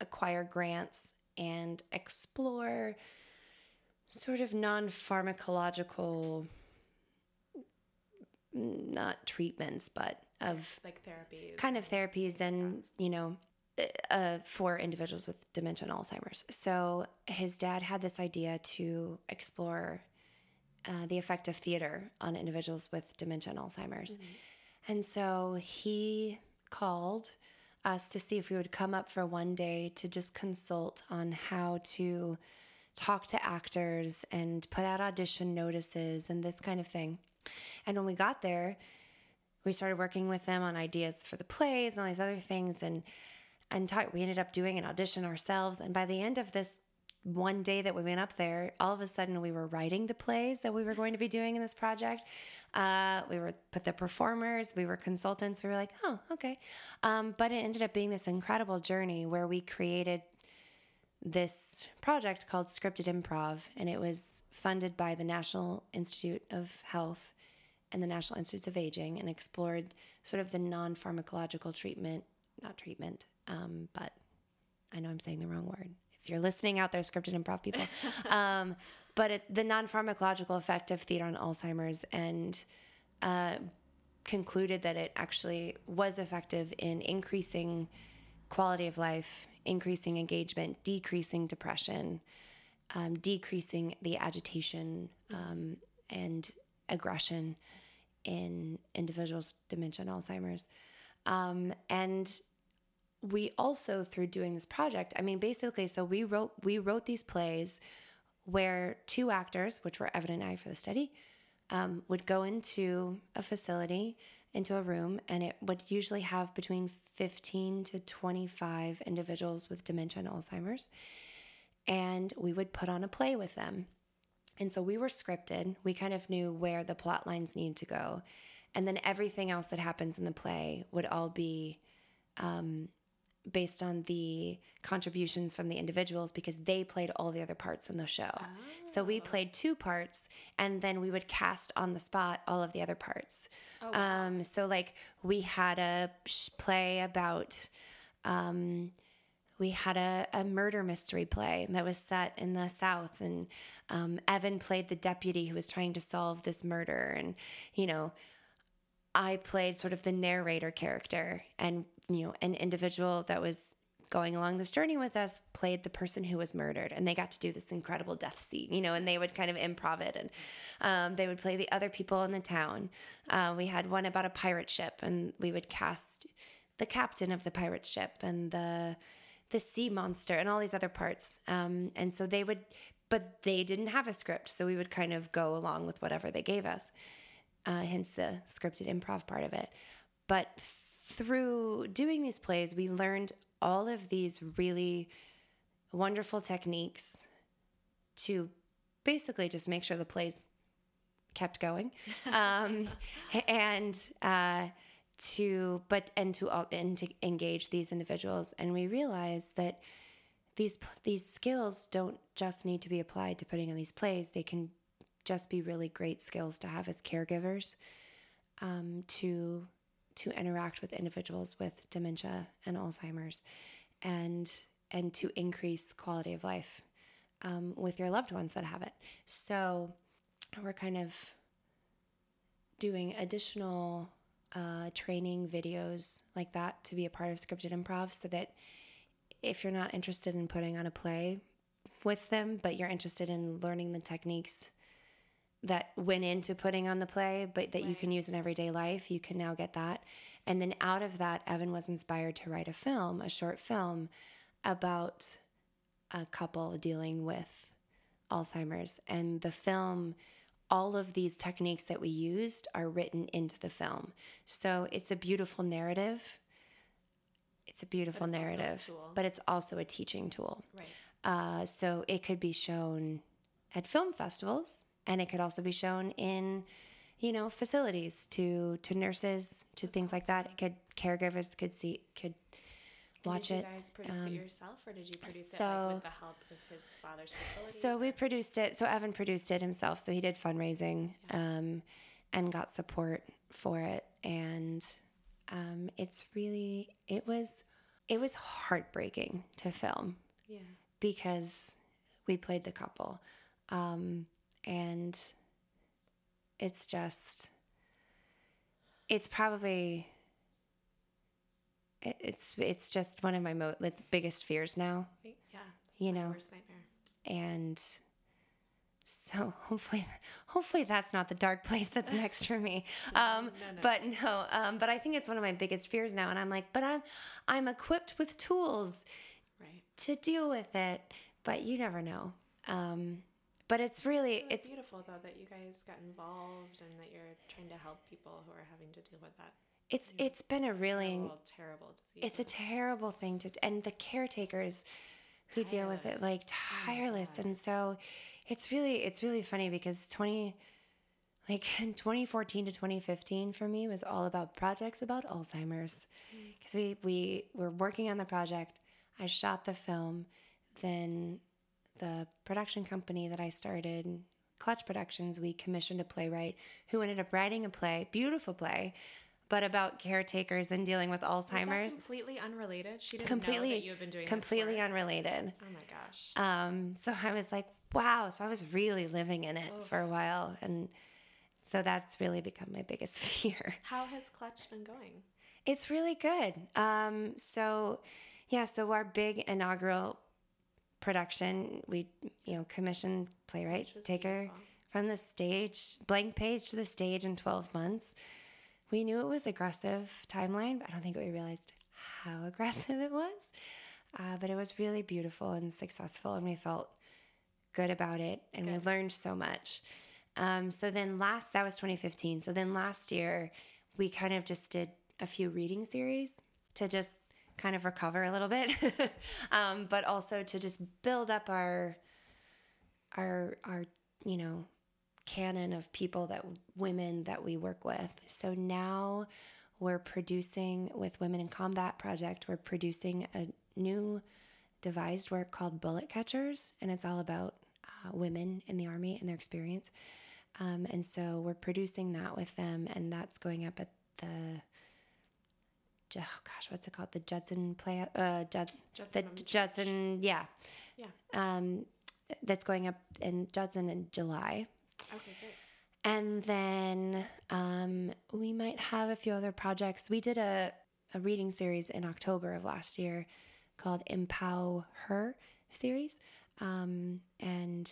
acquire grants and explore sort of non pharmacological not treatments, but of like therapies. kind of therapies and, you know, uh, for individuals with dementia and Alzheimer's. So his dad had this idea to explore uh, the effect of theater on individuals with dementia and Alzheimer's. And so he called us to see if we would come up for one day to just consult on how to talk to actors and put out audition notices and this kind of thing. And when we got there, we started working with them on ideas for the plays and all these other things and and talk, we ended up doing an audition ourselves and by the end of this one day that we went up there all of a sudden we were writing the plays that we were going to be doing in this project uh, we were put the performers we were consultants we were like oh okay um, but it ended up being this incredible journey where we created this project called Scripted Improv, and it was funded by the National Institute of Health and the National Institutes of Aging, and explored sort of the non pharmacological treatment, not treatment, um, but I know I'm saying the wrong word. You're listening out there, scripted improv people, um, but it, the non pharmacological effect of theater on Alzheimer's, and uh, concluded that it actually was effective in increasing quality of life, increasing engagement, decreasing depression, um, decreasing the agitation um, and aggression in individuals with dementia and Alzheimer's. Um, and we also, through doing this project, I mean, basically, so we wrote we wrote these plays where two actors, which were Evan and I for the study, um, would go into a facility, into a room, and it would usually have between 15 to 25 individuals with dementia and Alzheimer's. And we would put on a play with them. And so we were scripted. We kind of knew where the plot lines needed to go. And then everything else that happens in the play would all be um, based on the contributions from the individuals because they played all the other parts in the show. So we played two parts and then we would cast on the spot all of the other parts. um, so, like, we had a play about. Um, we had a, a murder mystery play that was set in the South, and um, Evan played the deputy who was trying to solve this murder. And, you know, I played sort of the narrator character, and, you know, an individual that was going along this journey with us played the person who was murdered and they got to do this incredible death scene you know and they would kind of improv it and um, they would play the other people in the town uh, we had one about a pirate ship and we would cast the captain of the pirate ship and the the sea monster and all these other parts. Um, and so they would, but they didn't have a script, so we would kind of go along with whatever they gave us. Uh, hence the scripted improv part of it. But through doing these plays, we learned all of these really wonderful techniques to basically just make sure the plays kept going. Um, and uh, to but and to all and to engage these individuals. And we realized that these these skills don't just need to be applied to putting on these plays. They can just be really great skills to have as caregivers um, to to interact with individuals with dementia and alzheimer's and and to increase quality of life um, with your loved ones that have it. So we're kind of doing additional uh, training videos like that to be a part of scripted improv so that if you're not interested in putting on a play with them, but you're interested in learning the techniques that went into putting on the play, but that you can use in everyday life, you can now get that. And then out of that, Evan was inspired to write a film, a short film about a couple dealing with Alzheimer's. And the film, all of these techniques that we used are written into the film. So it's a beautiful narrative. It's a beautiful it's also a narrative, tool. but it's also a teaching tool. Right. Uh, so it could be shown at film festivals, and it could also be shown in, you know, facilities to to nurses, to things like that. It could caregivers could see could And watch did you it. guys produce it yourself, or did you produce it so- like, with the help of his father's facilities? So we produced it. So Evan produced it himself. So he did fundraising um, and got support for it. And um, it's really it was it was heartbreaking to film yeah. because we played the couple, um, and it's just it's probably it, it's it's just one of my mo- biggest fears now Yeah. You know. worst nightmare. and so hopefully hopefully that's not the dark place that's next for me um no, no. but no um but i think it's one of my biggest fears now and i'm like but i'm i'm equipped with tools Right. to deal with it but you never know um but it's really It's it's beautiful though that you guys got involved and that you're trying to help people who are having to deal with that it's it's been a really terrible, terrible disease. it's a terrible thing to and the caretakers who deal with it like Oh tireless God. and so it's really it's really funny because 20 like 2014 to 2015 for me was all about projects about alzheimer's Mm. because we we were working on the project i shot the film then the production company that i started clutch productions we commissioned a playwright who ended up writing a play beautiful play but about caretakers and dealing with alzheimer's completely unrelated. She didn't completely know that you had been doing completely unrelated Oh my gosh. um so i was like wow so i was really living in it for a while and so that's really become my biggest fear How has Clutch been going? it's really good um so yeah so our big inaugural production we you know commissioned playwright Which was take her from the stage blank page to the stage in 12 months. We knew it was aggressive timeline but i don't think we realized how aggressive it was. Uh, but it was really beautiful and successful and we felt good about it and we learned so much. Um, so then last that was 2015 so then last year we kind of just did a few reading series to just kind of recover a little bit. Um, but also to just build up our our our you know canon of people that women that we work with. So now we're producing with women in combat project we're producing a new devised work called bullet catchers and it's all about uh, women in the army and their experience. Um, and so we're producing that with them and that's going up at the oh gosh what's it called the judson play uh Jud, Judson the on the Church. judson yeah Yeah. um that's going up in judson in july Okay, great. and then um, we might have a few other projects. We did a, a reading series in October of last year called Empower Her series. Um, and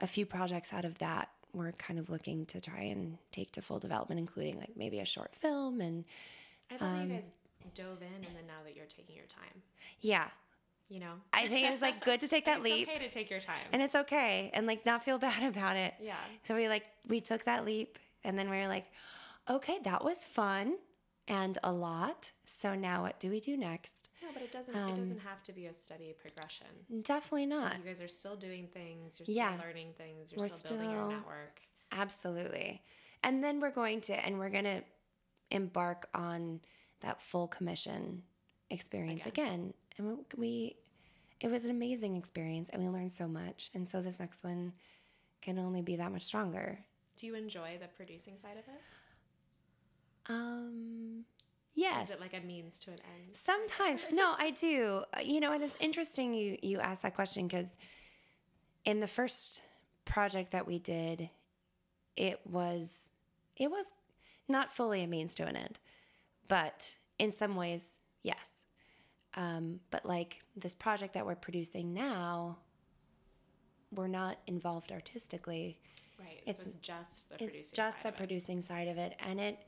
a few projects out of that we're kind of looking to try and take to full development, including like maybe a short film. And I thought Um, you guys dove in, and then now that you're taking your time, yeah, you know, I think it was like good to take that leap. it's leap. okay to take your time. And it's okay and like not feel bad about it. yeah, So we like we took that leap and then we were like, okay, that was fun and a lot. So now what do we do next? no, but it doesn't. Um, it doesn't have to be a steady progression. Definitely not. You guys are still doing things. You're Yeah. still learning things. You're We're still, building still- your network. Absolutely. And then we're going to and we're going to embark on that full commission experience again. And we, it was an amazing experience and we learned so much. And so this next one can only be that much stronger. Do you enjoy the producing side of it? Um yes. Is it like a means to an end? Sometimes, no, I do. You know, and it's interesting you you asked that question because in the first project that we did, it was it was not fully a means to an end, but in some ways, yes. Um, but like this project that we're producing now, we're not involved artistically. Right. It's- so it's just the producing. It's just side the of it. producing side of it, and it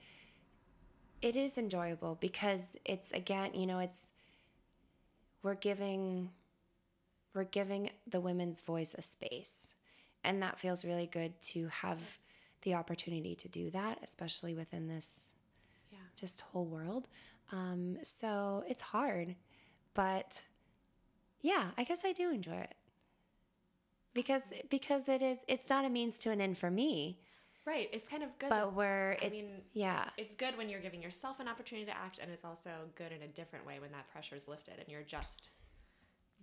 it is enjoyable because it's again, you know, it's we're giving we're giving the women's voice a space. And that feels really good to have the opportunity to do that, especially within this Yeah. just whole world. Um, so it's hard, but yeah, I guess I do enjoy it because because it is it's not a means to an end for me, Right. It's kind of good. but where I mean, yeah it's good when you're giving yourself an opportunity to act, and it's also good in a different way when that pressure is lifted and you're just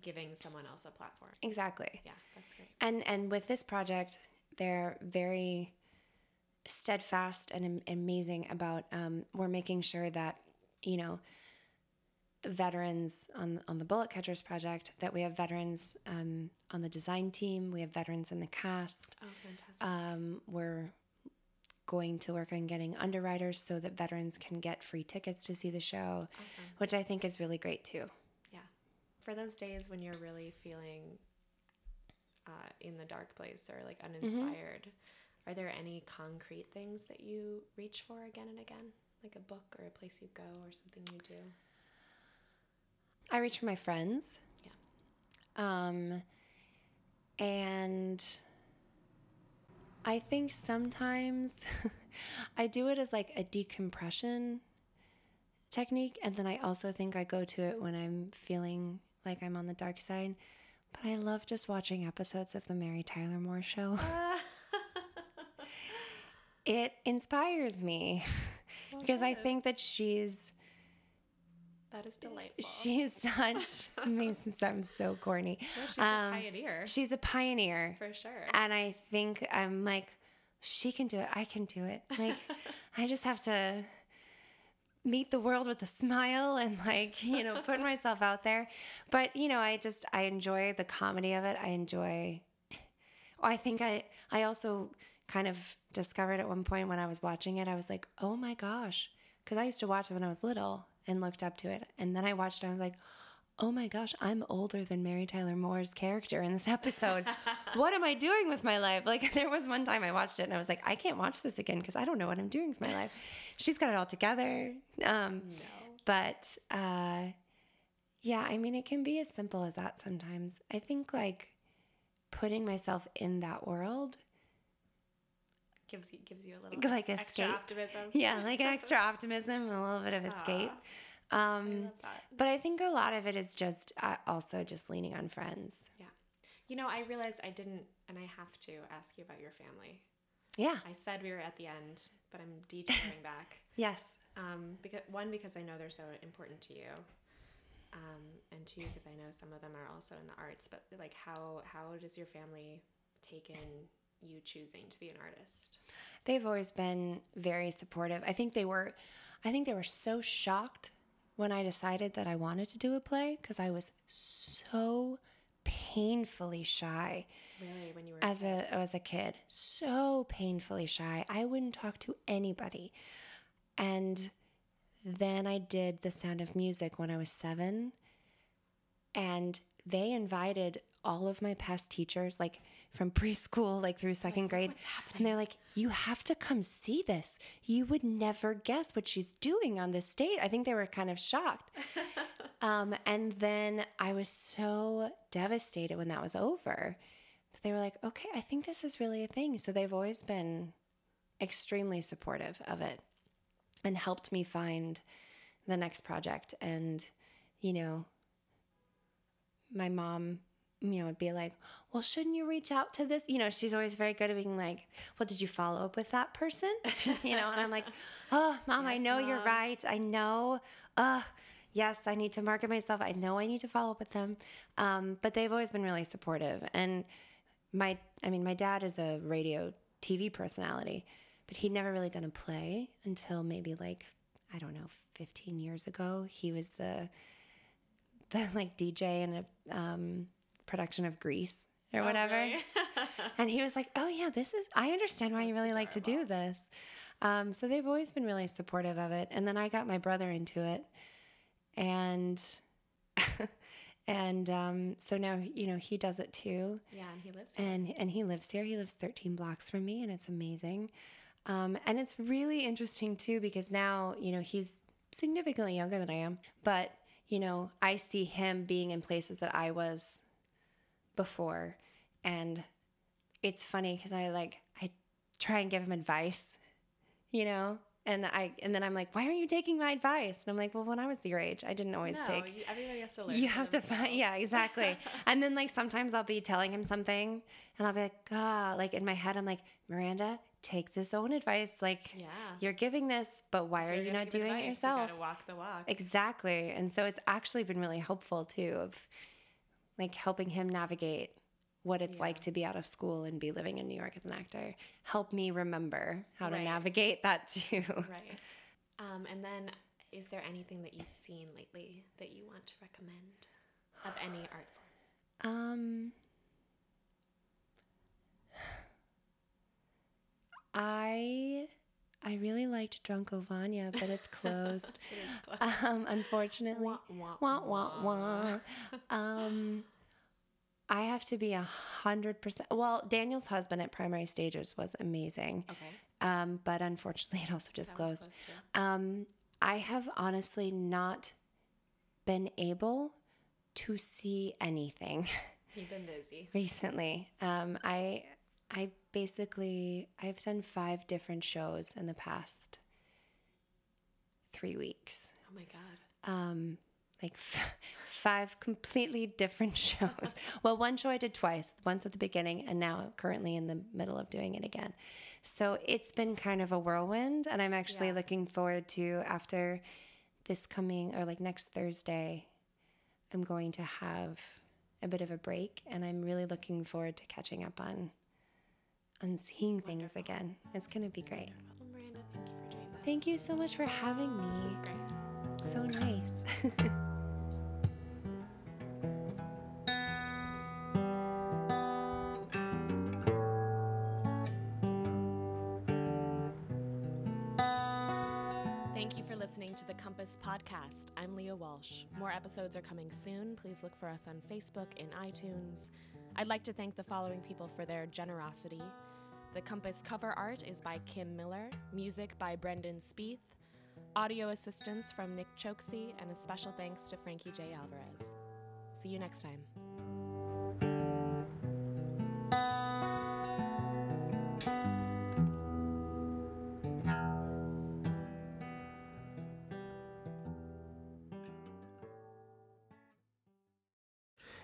giving someone else a platform. exactly. Yeah, that's great. and and with this project they're very steadfast and amazing about um, we're making sure that you know veterans on on the bullet catchers project that we have veterans um, on the design team we have veterans in the cast Oh, fantastic. um, we're going to work on getting underwriters so that veterans can get free tickets to see the show awesome. which i think is really great too Yeah. For those days when you're really feeling uh, in the dark place or like uninspired, are there any concrete things that you reach for again and again? Like a book or a place you go or something you do? I reach for my friends. Yeah. Um, and I think sometimes I do it as like a decompression technique. And then I also think I go to it when I'm feeling like I'm on the dark side. But I love just watching episodes of the Mary Tyler Moore show. it inspires me because I think that she's That is delightful. she's such makes it sound so corny. No, she's Um, a pioneer. She's a pioneer. for sure. And I think I'm like, she can do it. I can do it. Like, I just have to meet the world with a smile and like, you know, put myself out there. But, you know, I just, I enjoy the comedy of it. I enjoy, I think I, I also kind of discovered at one point when I was watching it, I was like, oh my gosh. Cause I used to watch it when I was little and looked up to it. And then I watched it, and I was like, oh my gosh, I'm older than Mary Tyler Moore's character in this episode. what am I doing with my life? Like, there was one time I watched it and I was like, I can't watch this again because I don't know what I'm doing with my life. She's got it all together. Um, no. but uh, yeah, I mean, it can be as simple as that sometimes. I think like putting myself in that world, Gives you gives you a little Like extra escape. optimism. yeah, like extra optimism, a little bit of escape. I Um, that. but I think a lot of it is just uh, also just leaning on friends. Yeah. You know, I realized I didn't, and I have to ask you about your family. Yeah. I said we were at the end, but I'm detailing back. Yes. Um, because one, because I know they're so important to you, um, and two, because I know some of them are also in the arts. But like, how how does your family take in you choosing to be an artist? They've always been very supportive. I think they were I think they were so shocked when I decided that I wanted to do a play because I was so painfully shy Really, when you were as a as a kid. So painfully shy. I wouldn't talk to anybody. And then I did The Sound of Music when I was 7 and they invited all of my past teachers like from preschool like through second grade what's happening? and they're like you have to come see this. You would never guess what she's doing on this stage. I think they were kind of shocked. Um, and then i was so devastated when that was over. But they were like okay i think this is really a thing. So they've always been extremely supportive of it and helped me find the next project. And you know my mom you know would be like well shouldn't you reach out to this? You know she's always very good at being like well did you follow up with that person? You know and i'm like oh mom i Yes, know you're right. I know. Uh yes i need to market myself. I know i need to follow up with them. Um, but they've always been really supportive. And my i mean my dad is a radio tv personality but he'd never really done a play until maybe like i don't know 15 years ago. He was the the like dj in a um, production of grease or Oh, whatever really? and he was like oh yeah this is i understand why you That's really like to do this um, so they've always been really supportive of it and then i got my brother into it and and um, so now you know he does it too yeah, and he lives. here. and and he lives here. He lives 13 blocks from me, and it's amazing. Um, and it's really interesting too because now you know he's significantly younger than I am, but you know I see him being in places that I was before. And it's funny because I like, I try and give him advice, you know? And I and then I'm like, why aren't you taking my advice? And I'm like, well, when I was your age, I didn't always no, take. you, everybody has to learn. You have to find, yeah, exactly. and then like sometimes I'll be telling him something, and I'll be like, ah, like in my head, I'm like, Miranda, take this own advice. Like, Yeah. you're giving this, but why are you not doing it yourself? You gotta walk the walk. Exactly. And so it's actually been really helpful too of like helping him navigate what it's Yeah. like to be out of school and be living in New York as an actor. Help me remember how to navigate that too. Right. Um, and then, is there anything that you've seen lately that you want to recommend of any art form? Um I I really liked Drunkovania, but it's closed. It is close. um, unfortunately. Wah, wah, Wah, wah, wah. um, I have to be a hundred percent. Well, Daniel's husband at Primary Stages was amazing, Okay. um, but unfortunately, it also just That closed. Um, I have honestly not been able to see anything You've been busy. recently. Um, I I basically I've done five different shows in the past three weeks Oh my god. um, like f- five completely different shows. well, one show I did twice, once at the beginning, and now currently in the middle of doing it again. So it's been kind of a whirlwind, and I'm actually Yeah. looking forward to after this coming or like next Thursday, I'm going to have a bit of a break, and I'm really looking forward to catching up on on seeing things again. It's gonna be great. Well, Miranda, thank you for doing this. Thank you so much for having me. This is great. So nice. Thank you for listening to the Compass Podcast. I'm Leah Walsh. More episodes are coming soon. Please look for us on Facebook and iTunes. I'd like to thank the following people for their generosity. The Compass cover art is by Kim Miller, music by Brendan Spieth, audio assistance from Nick Choksi, and a special thanks to Frankie J. Alvarez. See you next time.